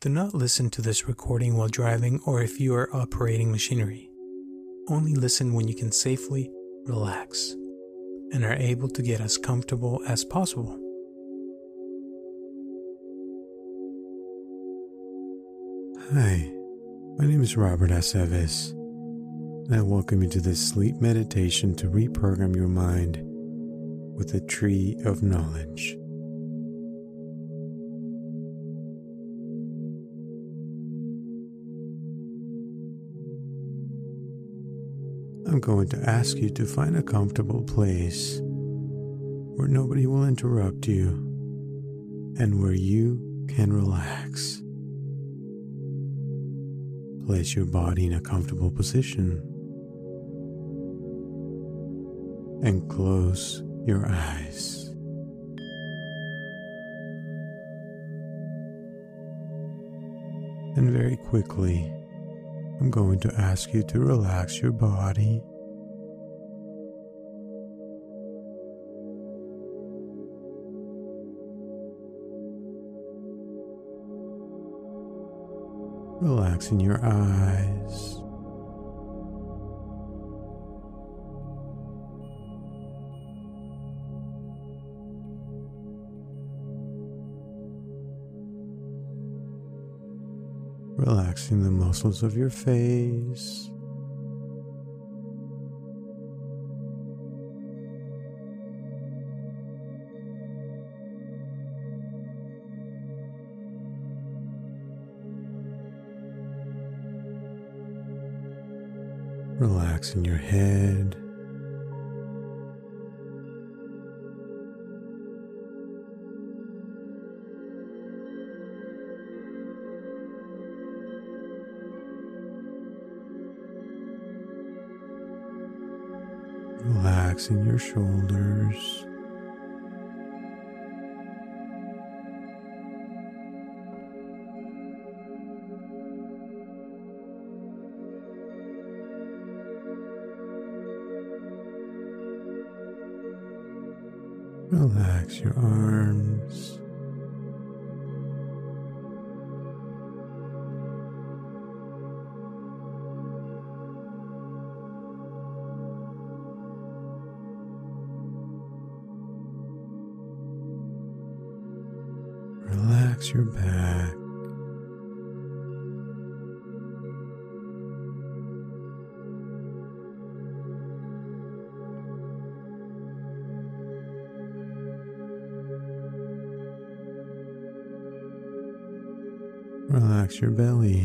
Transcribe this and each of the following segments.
Do not listen to this recording while driving or if you are operating machinery. Only listen when you can safely relax and are able to get as comfortable as possible. Hi, my name is Robert Aceves, and I welcome you to this sleep meditation to reprogram your mind with the tree of knowledge. I'm going to ask you to find a comfortable place where nobody will interrupt you and where you can relax. Place your body in a comfortable position and close your eyes. And very quickly, I'm going to ask you to relax your body. Relaxing your eyes. relaxing the muscles of your face. Relaxing your head. relaxing your shoulders. Your arms. Your belly.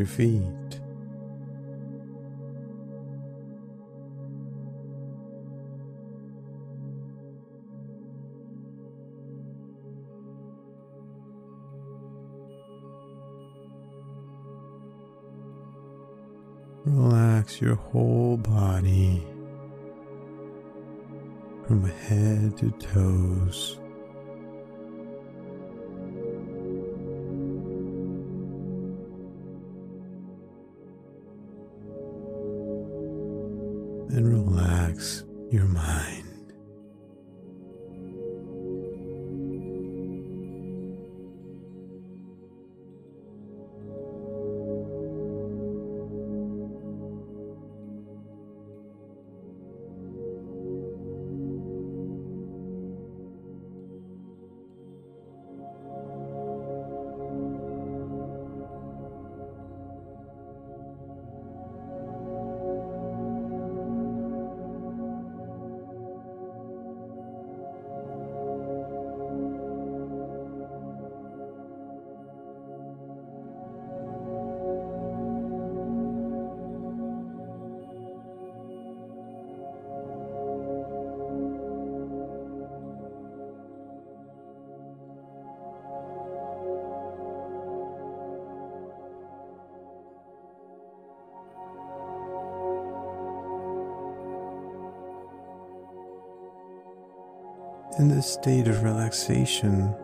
Your feet. Relax your whole body from head to toes. This state of relaxation,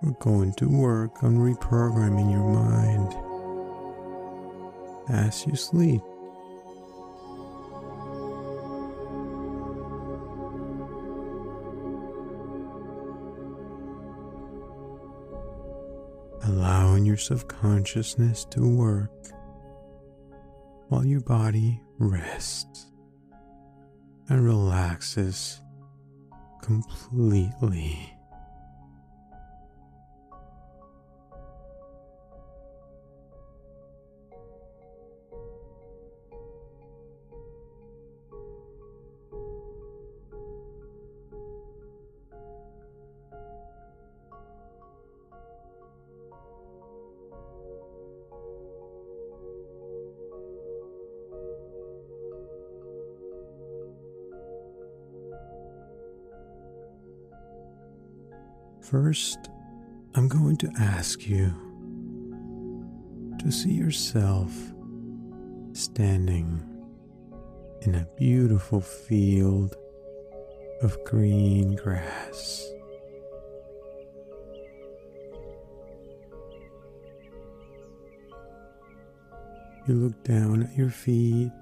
we're going to work on reprogramming your mind as you sleep. Allowing your subconsciousness to work while your body rests and relaxes completely. First, I'm going to ask you to see yourself standing in a beautiful field of green grass. You look down at your feet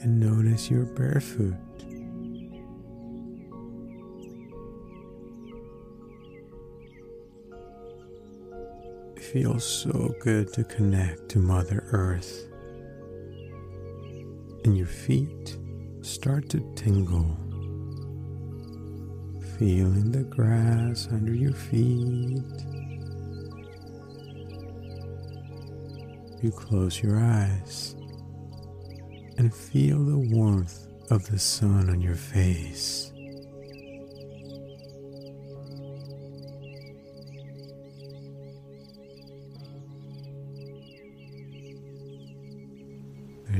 and notice you're barefoot. Feels so good to connect to Mother Earth. And your feet start to tingle, feeling the grass under your feet. You close your eyes and feel the warmth of the sun on your face.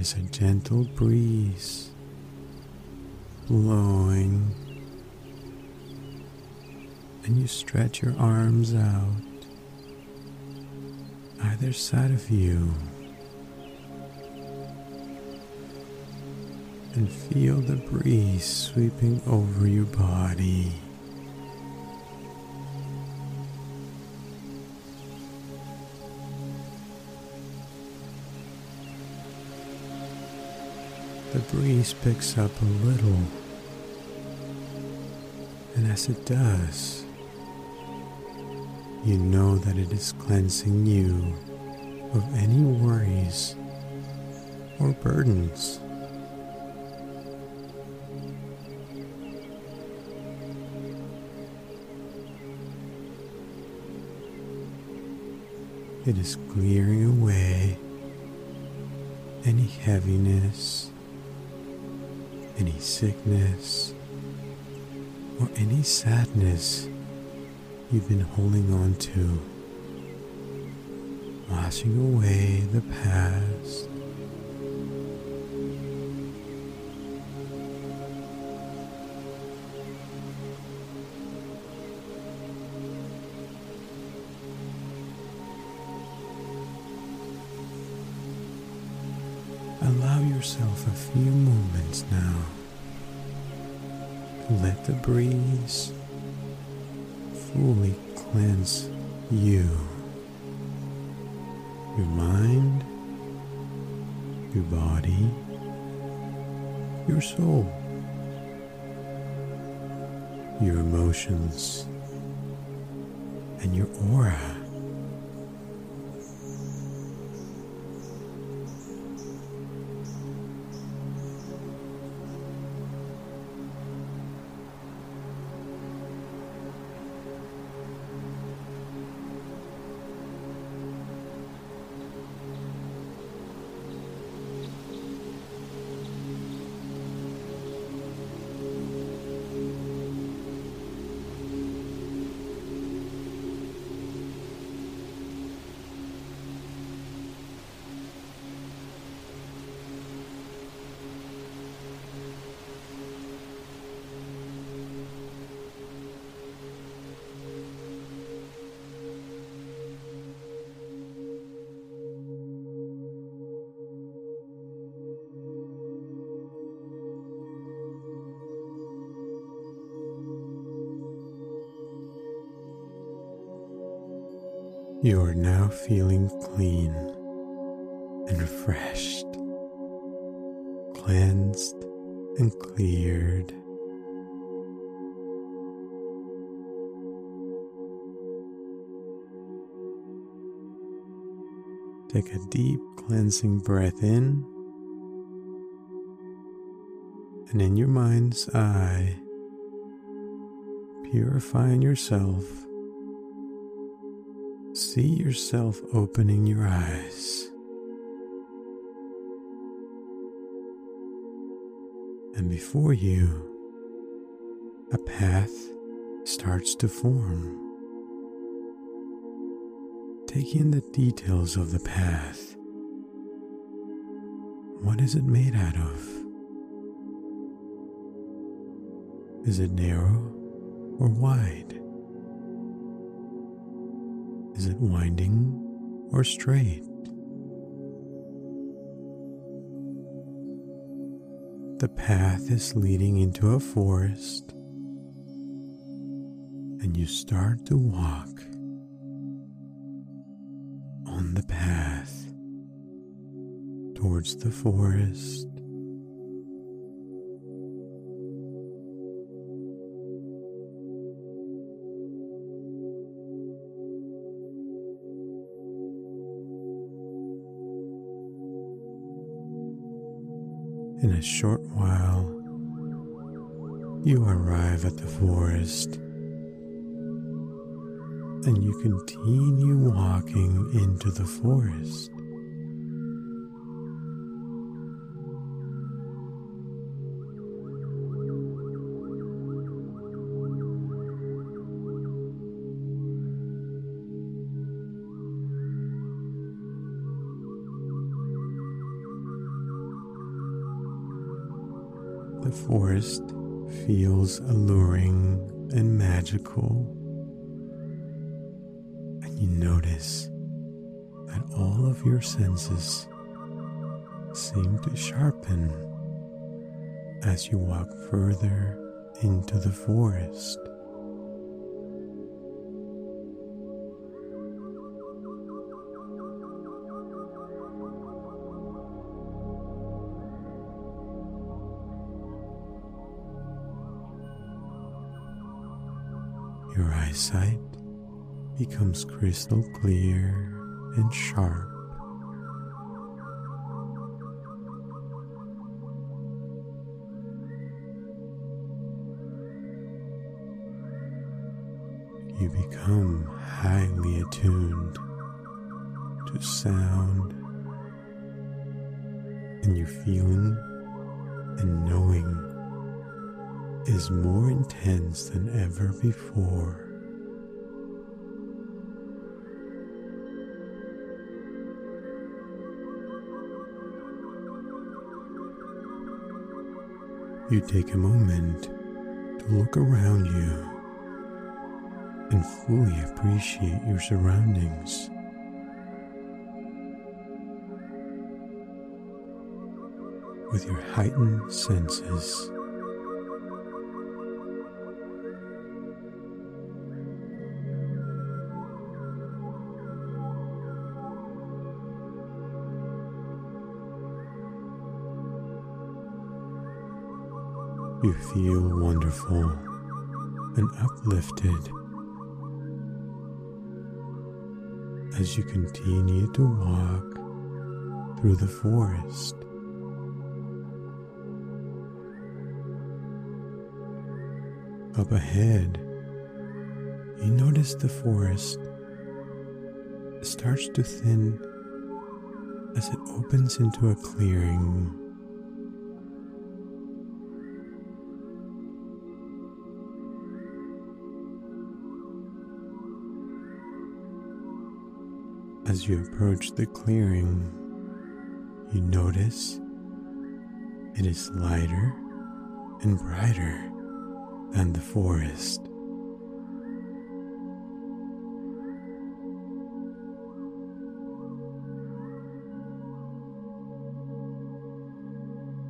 There's a gentle breeze blowing, and you stretch your arms out either side of you and feel the breeze sweeping over your body. Breeze picks up a little, and as it does, you know that it is cleansing you of any worries or burdens. It is clearing away any heaviness any sickness, or any sadness you've been holding on to, washing away the past. The breeze fully cleanse you, your mind, your body, your soul, your emotions, and your aura. Now feeling clean and refreshed, cleansed and cleared. Take a deep cleansing breath in, and in your mind's eye, purifying yourself, see yourself opening your eyes. And before you, a path starts to form. Take in the details of the path. What is it made out of? Is it narrow or wide? Is it winding or straight? The path is leading into a forest, and you start to walk on the path towards the forest. A short while, you arrive at the forest and you continue walking into the forest. Forest feels alluring and magical And you notice that all of your senses seem to sharpen as you walk further into the forest. Becomes crystal clear and sharp. You become highly attuned to sound, and your feeling and knowing is more intense than ever before. You take a moment to look around you and fully appreciate your surroundings. With your heightened senses, You feel wonderful and uplifted as you continue to walk through the forest. Up ahead, you notice the forest starts to thin as it opens into a clearing As you approach the clearing, you notice it is lighter and brighter than the forest.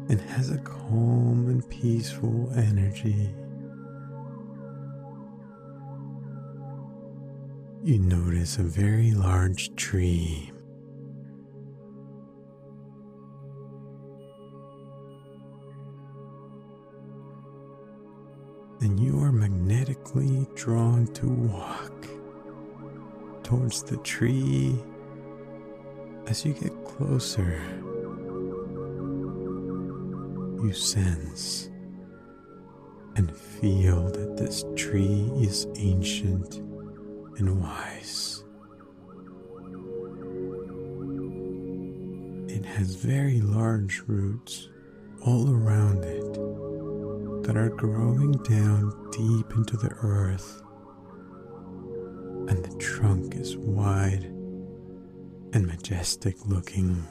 and has a calm and peaceful energy. You notice a very large tree. And you are magnetically drawn to walk towards the tree as you get closer. You sense and feel that this tree is ancient and wise. It has very large roots all around it that are growing down deep into the earth, and the trunk is wide and majestic looking.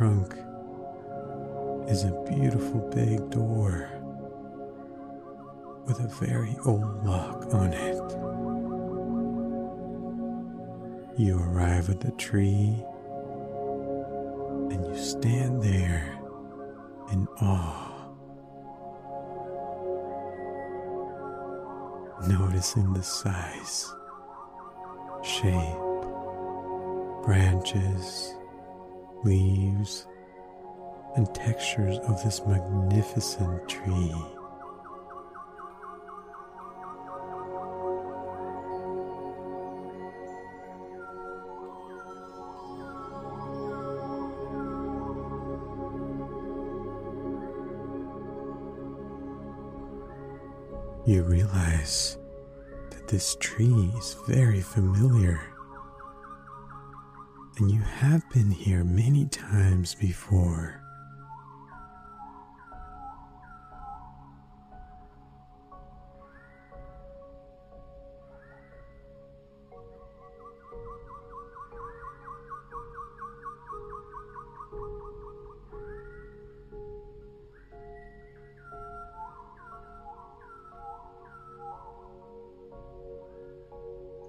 Trunk is a beautiful big door with a very old lock on it. You arrive at the tree and you stand there in awe, noticing the size, shape, branches, leaves, and textures of this magnificent tree. You realize that this tree is very familiar and you have been here many times before.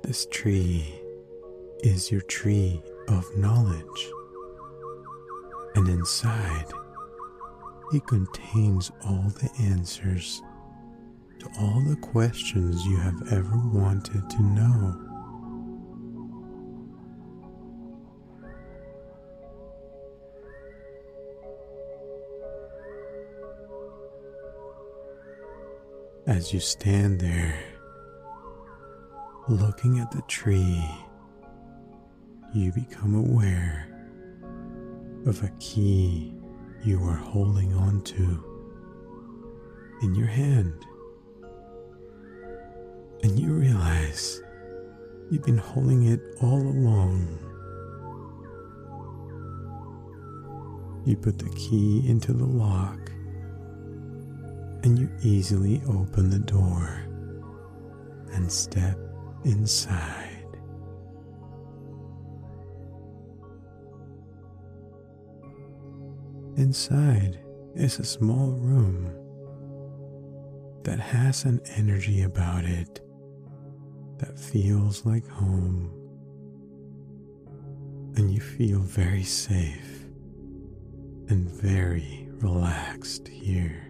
This tree is your tree of knowledge, and inside it contains all the answers to all the questions you have ever wanted to know. As you stand there, looking at the tree, you become aware of a key you are holding on to in your hand. And you realize you've been holding it all along. You put the key into the lock and you easily open the door and step inside. Inside is a small room that has an energy about it that feels like home, and you feel very safe and very relaxed here.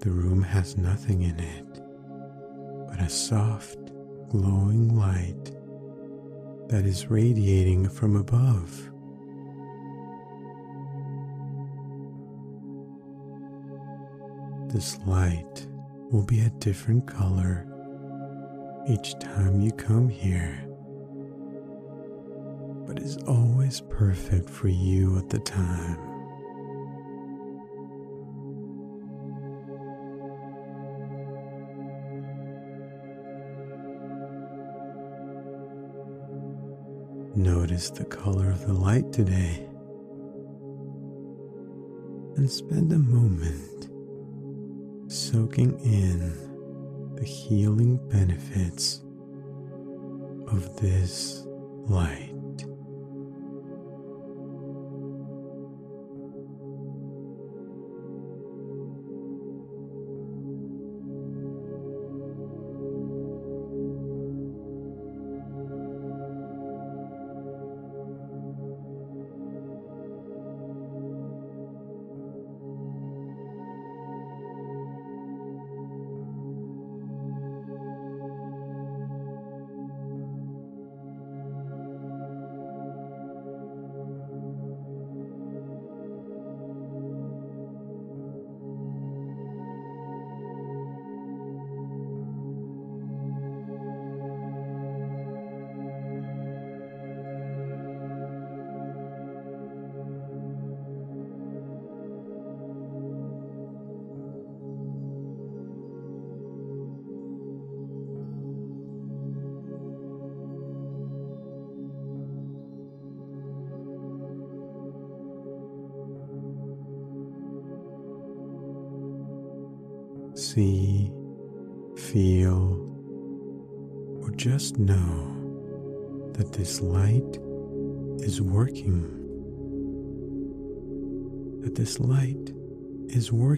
The room has nothing in it but a soft, glowing light that is radiating from above. This light will be a different color each time you come here, but is always perfect for you at the time. Notice the color of the light today and spend a moment soaking in the healing benefits of this light.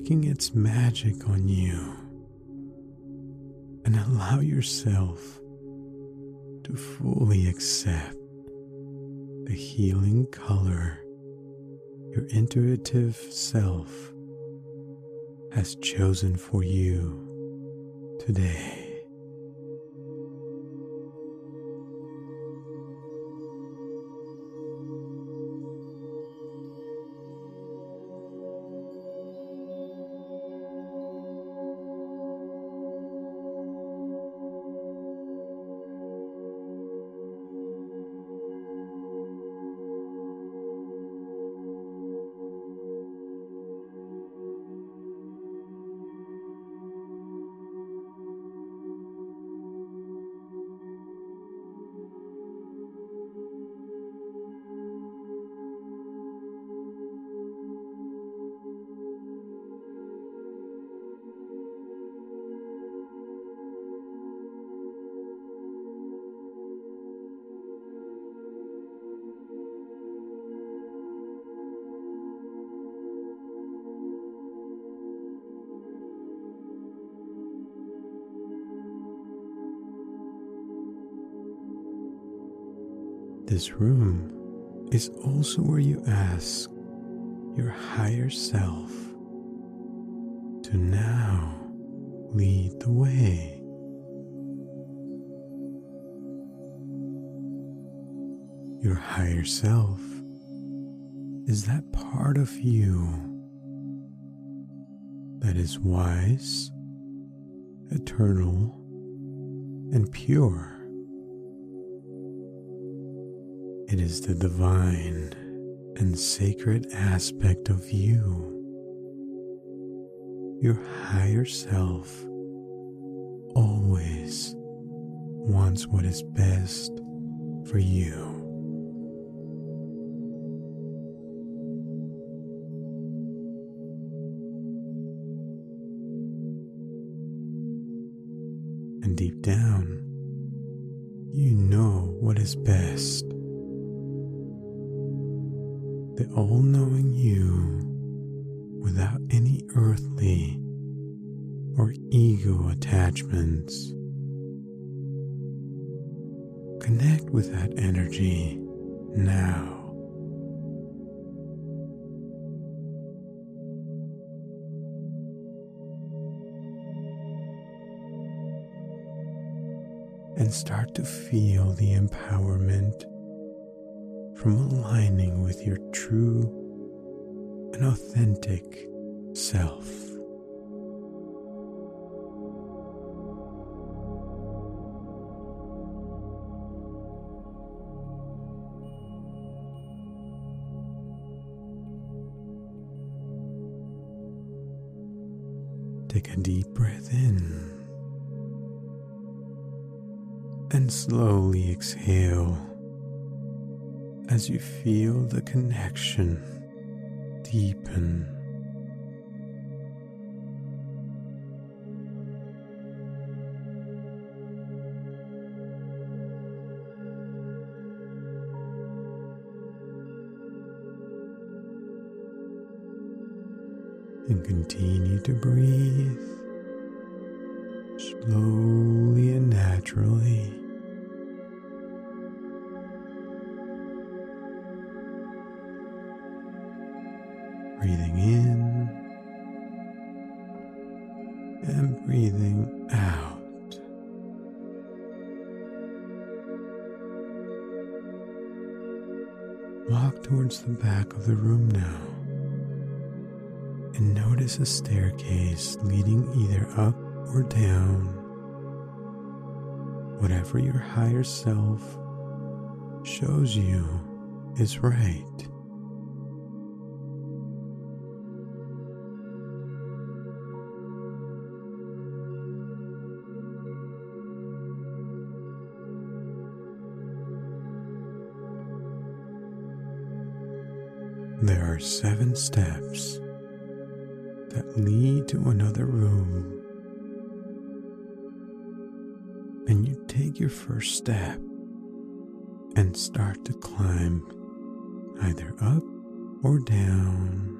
Working its magic on you. And allow yourself to fully accept the healing color your intuitive self has chosen for you today. This room is also where you ask your higher self to now lead the way. Your higher self is that part of you that is wise, eternal, and pure. It is the divine and sacred aspect of you. Your higher self always wants what is best for you. The connection deepen. And continue to breathe slowly a staircase leading either up or down. Whatever your higher self shows you is right. There are seven steps lead to another room. And you take your first step and start to climb either up or down.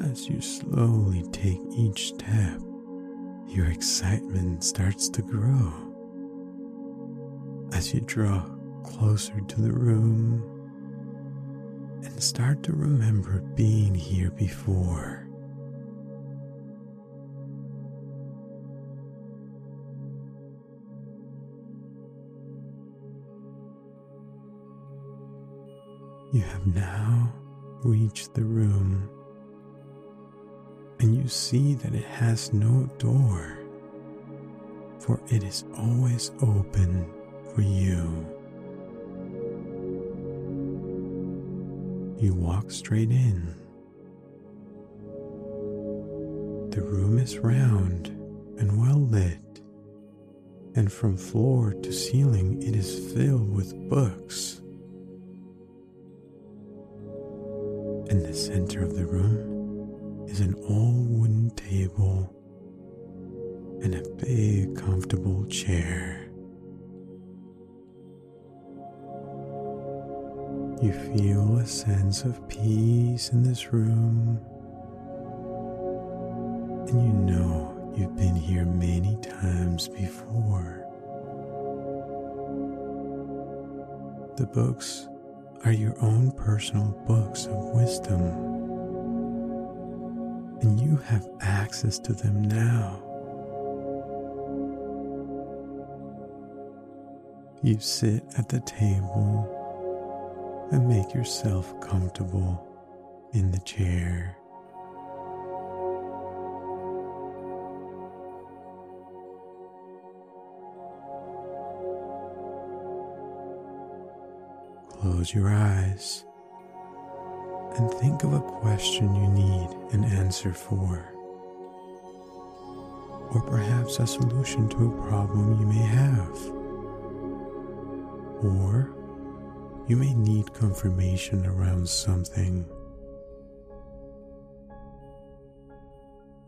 As you slowly take each step, your excitement starts to grow. As you draw closer to the room and start to remember being here before. You have now reached the room and you see that it has no door, for it is always open for you. You walk straight in. The room is round and well lit, and from floor to ceiling it is filled with books. In the center of the room is an all wooden table and a big comfortable chair. You feel a sense of peace in this room, and you know you've been here many times before. The books are your own personal books of wisdom, and you have access to them now. You sit at the table and make yourself comfortable in the chair. Close your eyes and think of a question you need an answer for, or perhaps a solution to a problem you may have, or you may need confirmation around something.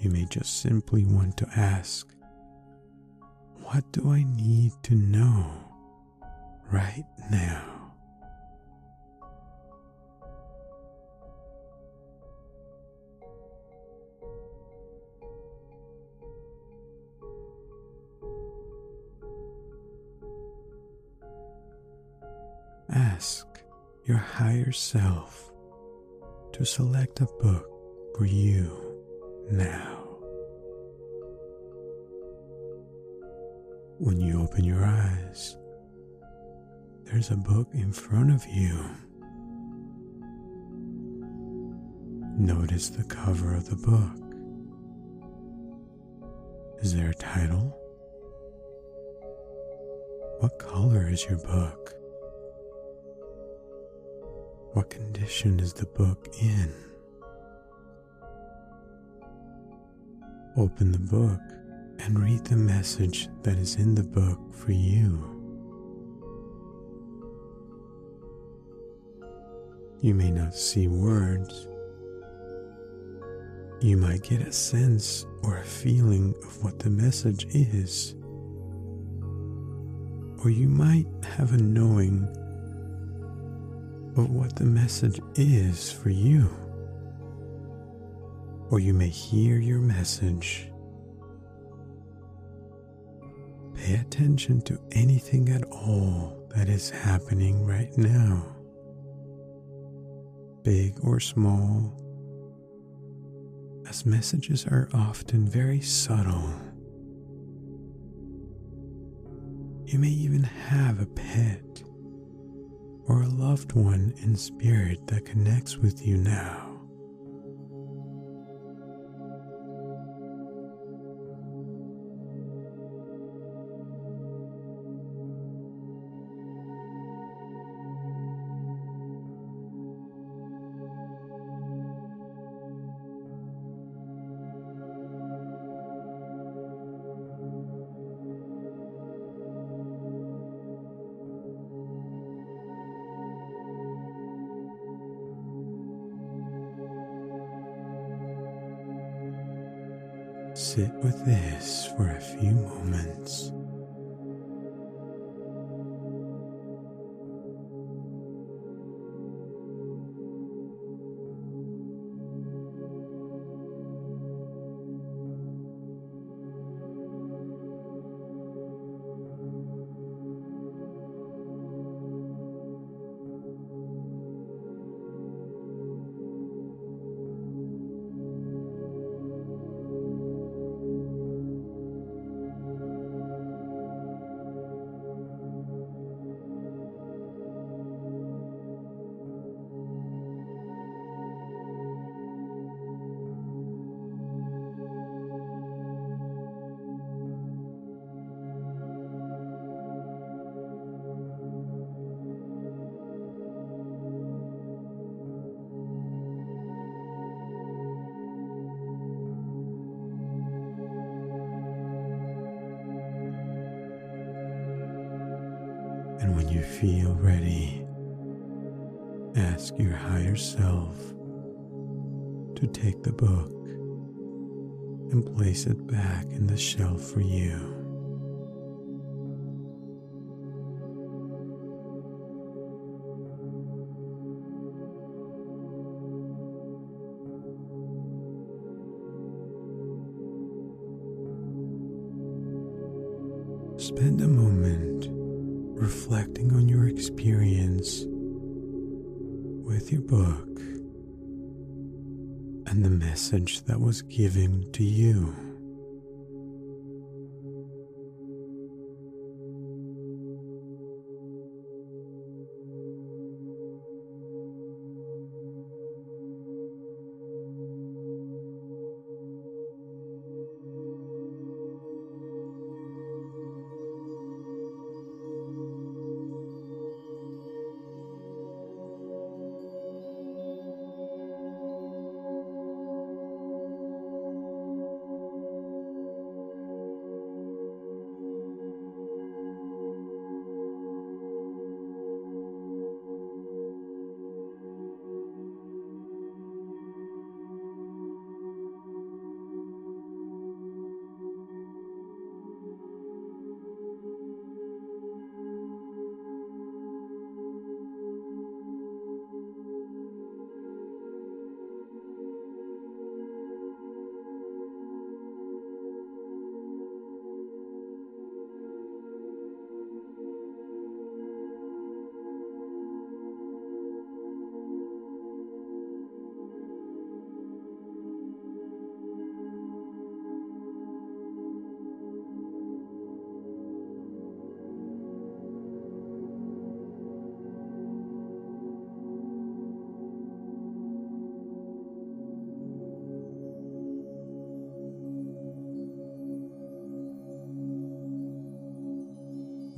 You may just simply want to ask, What do I need to know right now? Your higher self to select a book for you now. When you open your eyes, there's a book in front of you. Notice the cover of the book. Is there a title? What color is your book? What condition is the book in? Open the book and read the message that is in the book for you. You may not see words. You might get a sense or a feeling of what the message is. Or you might have a knowing of what the message is for you. Or you may hear your message. Pay attention to anything at all that is happening right now, big or small, as messages are often very subtle. You may even have a pet or a loved one in spirit that connects with you now. With this for was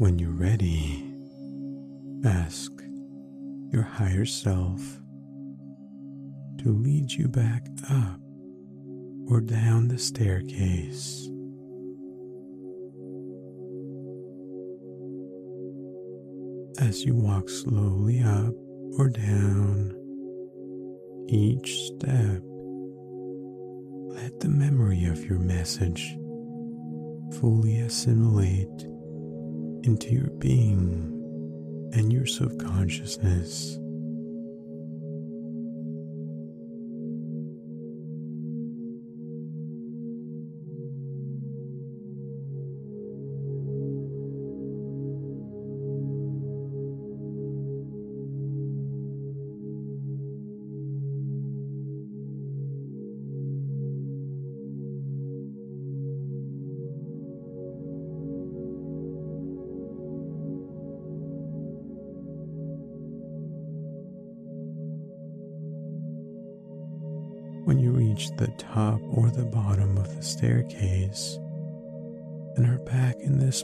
When you're ready, ask your higher self to lead you back up or down the staircase. As you walk slowly up or down each step, let the memory of your message fully assimilate into your being and your subconsciousness.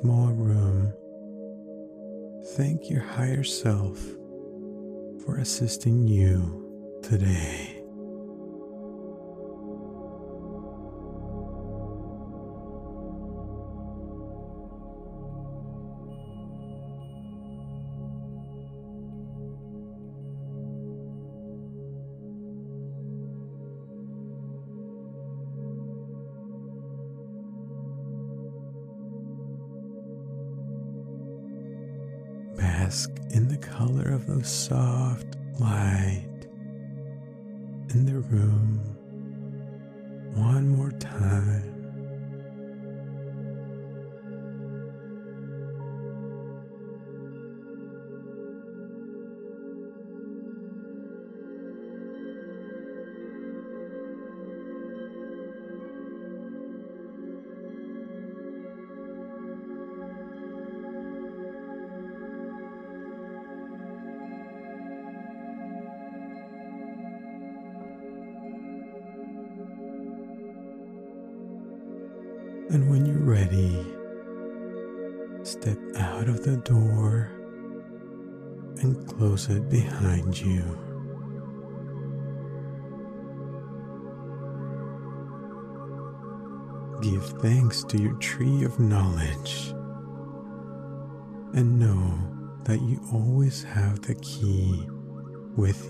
Small room, thank your higher self for assisting you today.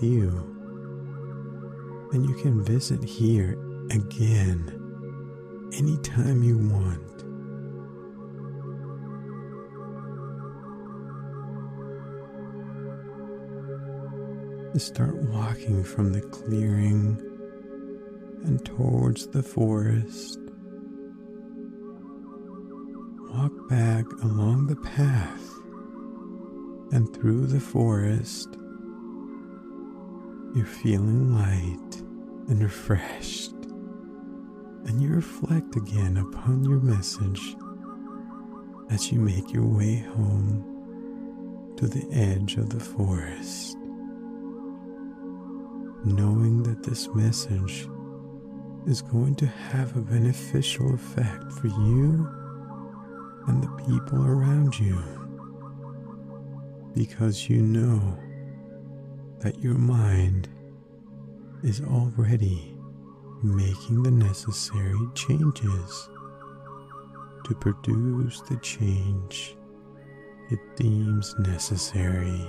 You. And you can visit here again anytime you want. Start walking from the clearing and towards the forest. Walk back along the path and through the forest. You're feeling light and refreshed and you reflect again upon your message as you make your way home to the edge of the forest, knowing that this message is going to have a beneficial effect for you and the people around you because you know that your mind is already making the necessary changes to produce the change it deems necessary.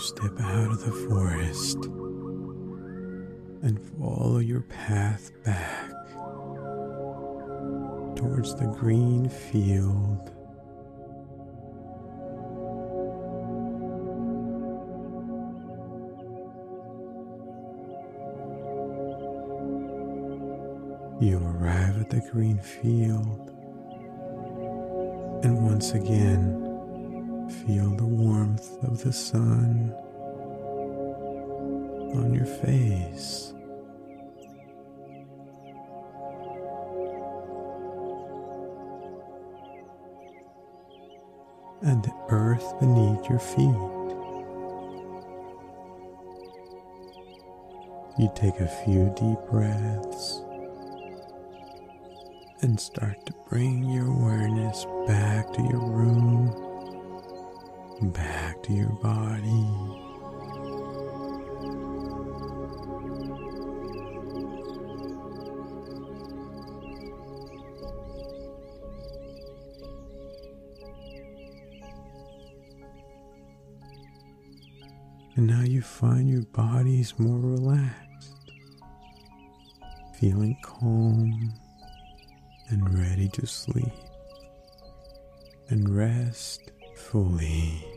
Step out of the forest and follow your path back towards the green field. You arrive at the green field, and once again, Feel the warmth of the sun on your face. And the earth beneath your feet. You take a few deep breaths and start to bring your awareness back to your room back to your body. And now you find your body's more relaxed, feeling calm and ready to sleep and rest fully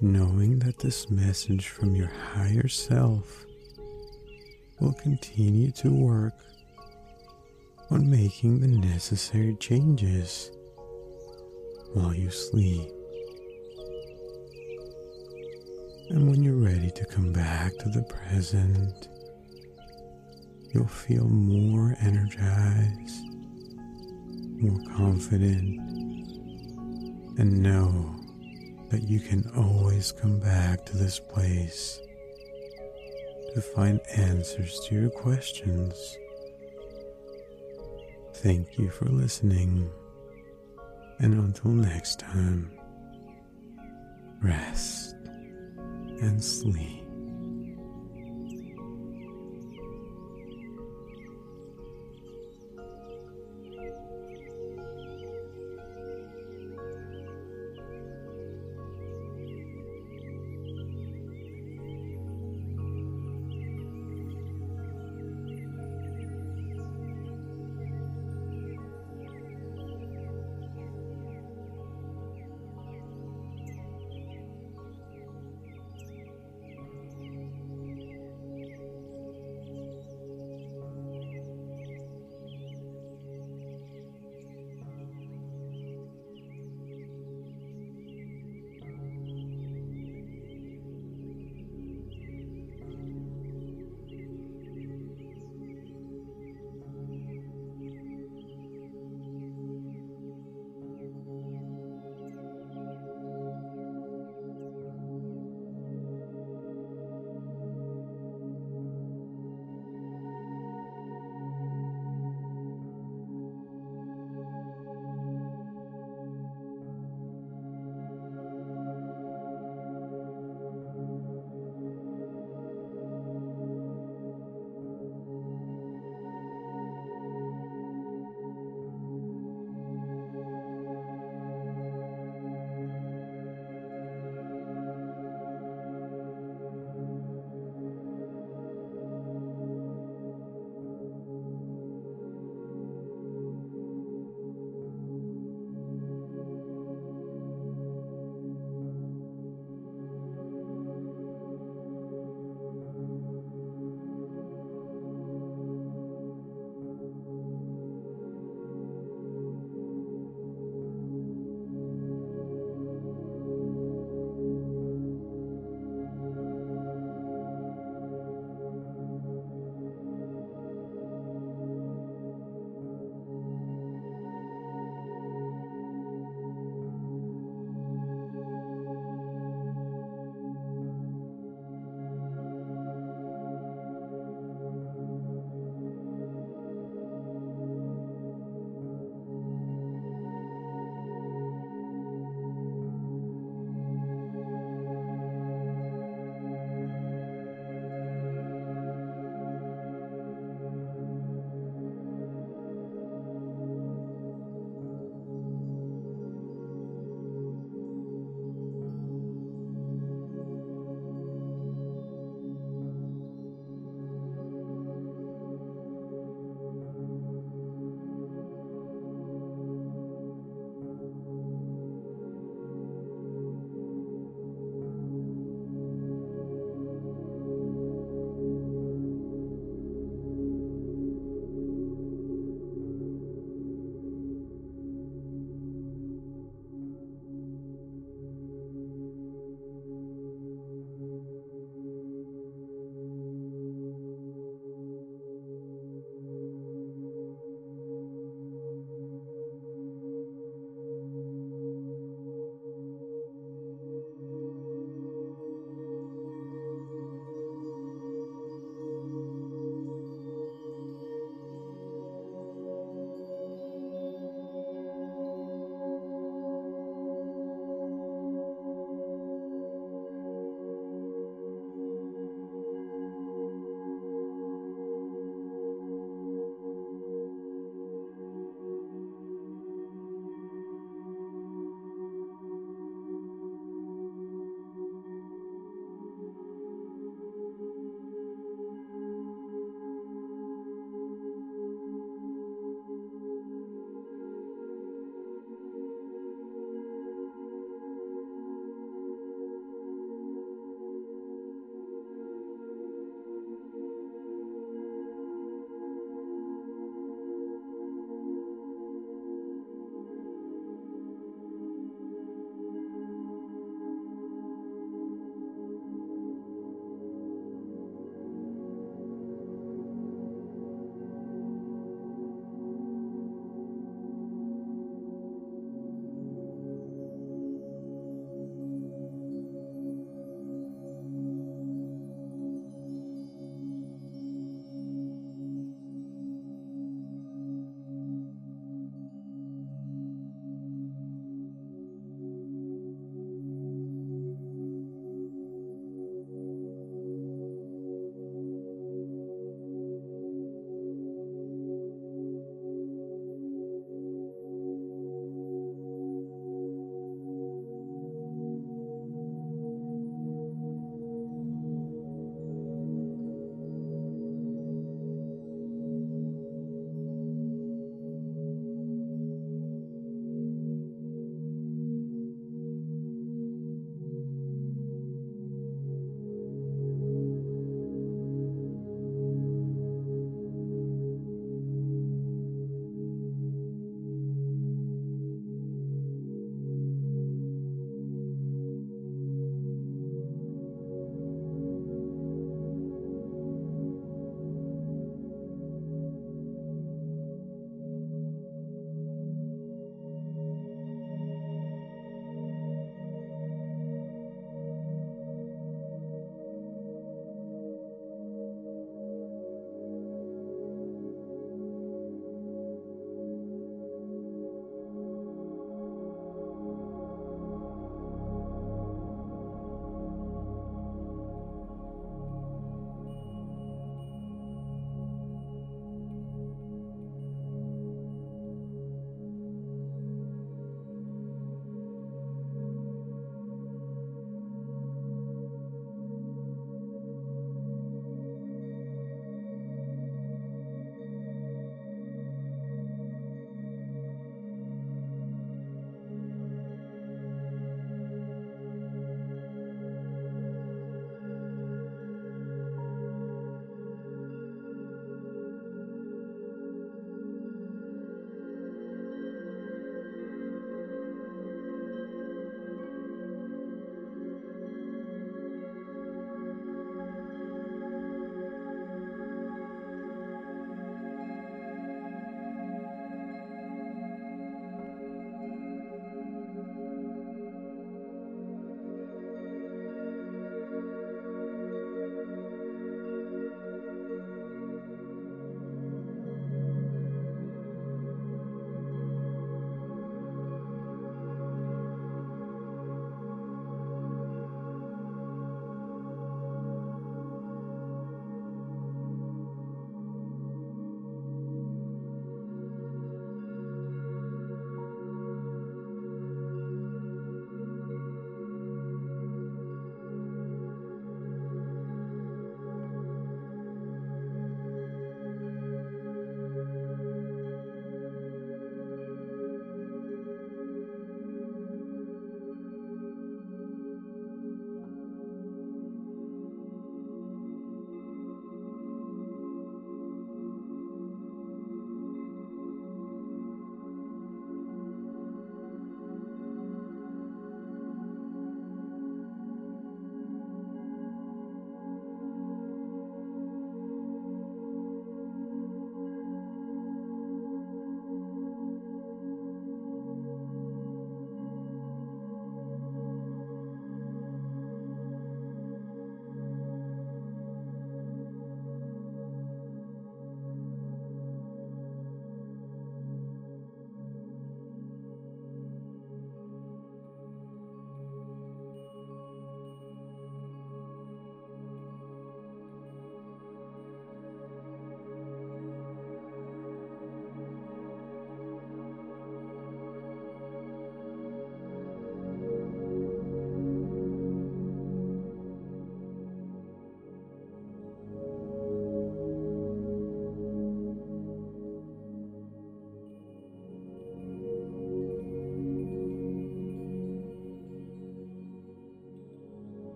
knowing that this message from your higher self will continue to work on making the necessary changes while you sleep. And when you're ready to come back to the present, you'll feel more energized, more confident, and know that you can always come back to this place to find answers to your questions. Thank you for listening, and until next time, rest and sleep.